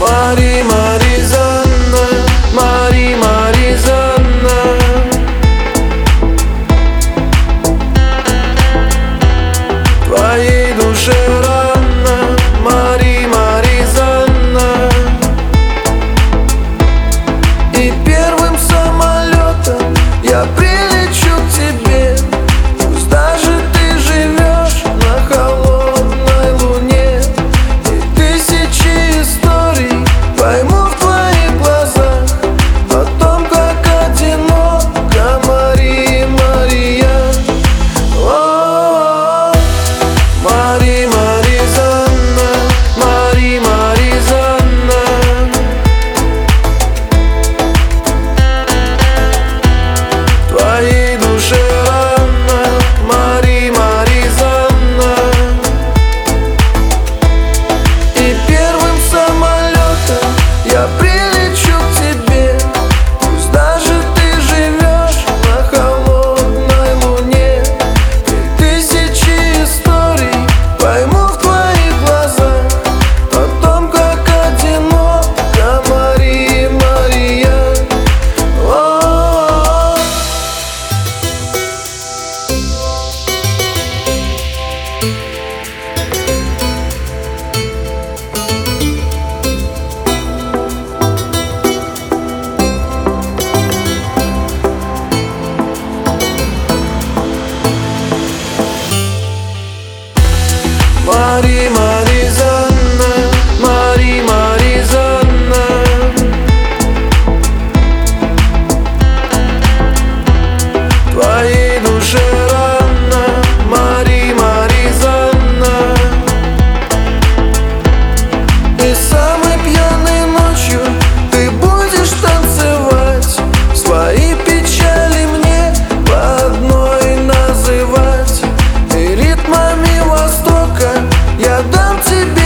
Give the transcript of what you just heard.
Mari, Mari. to be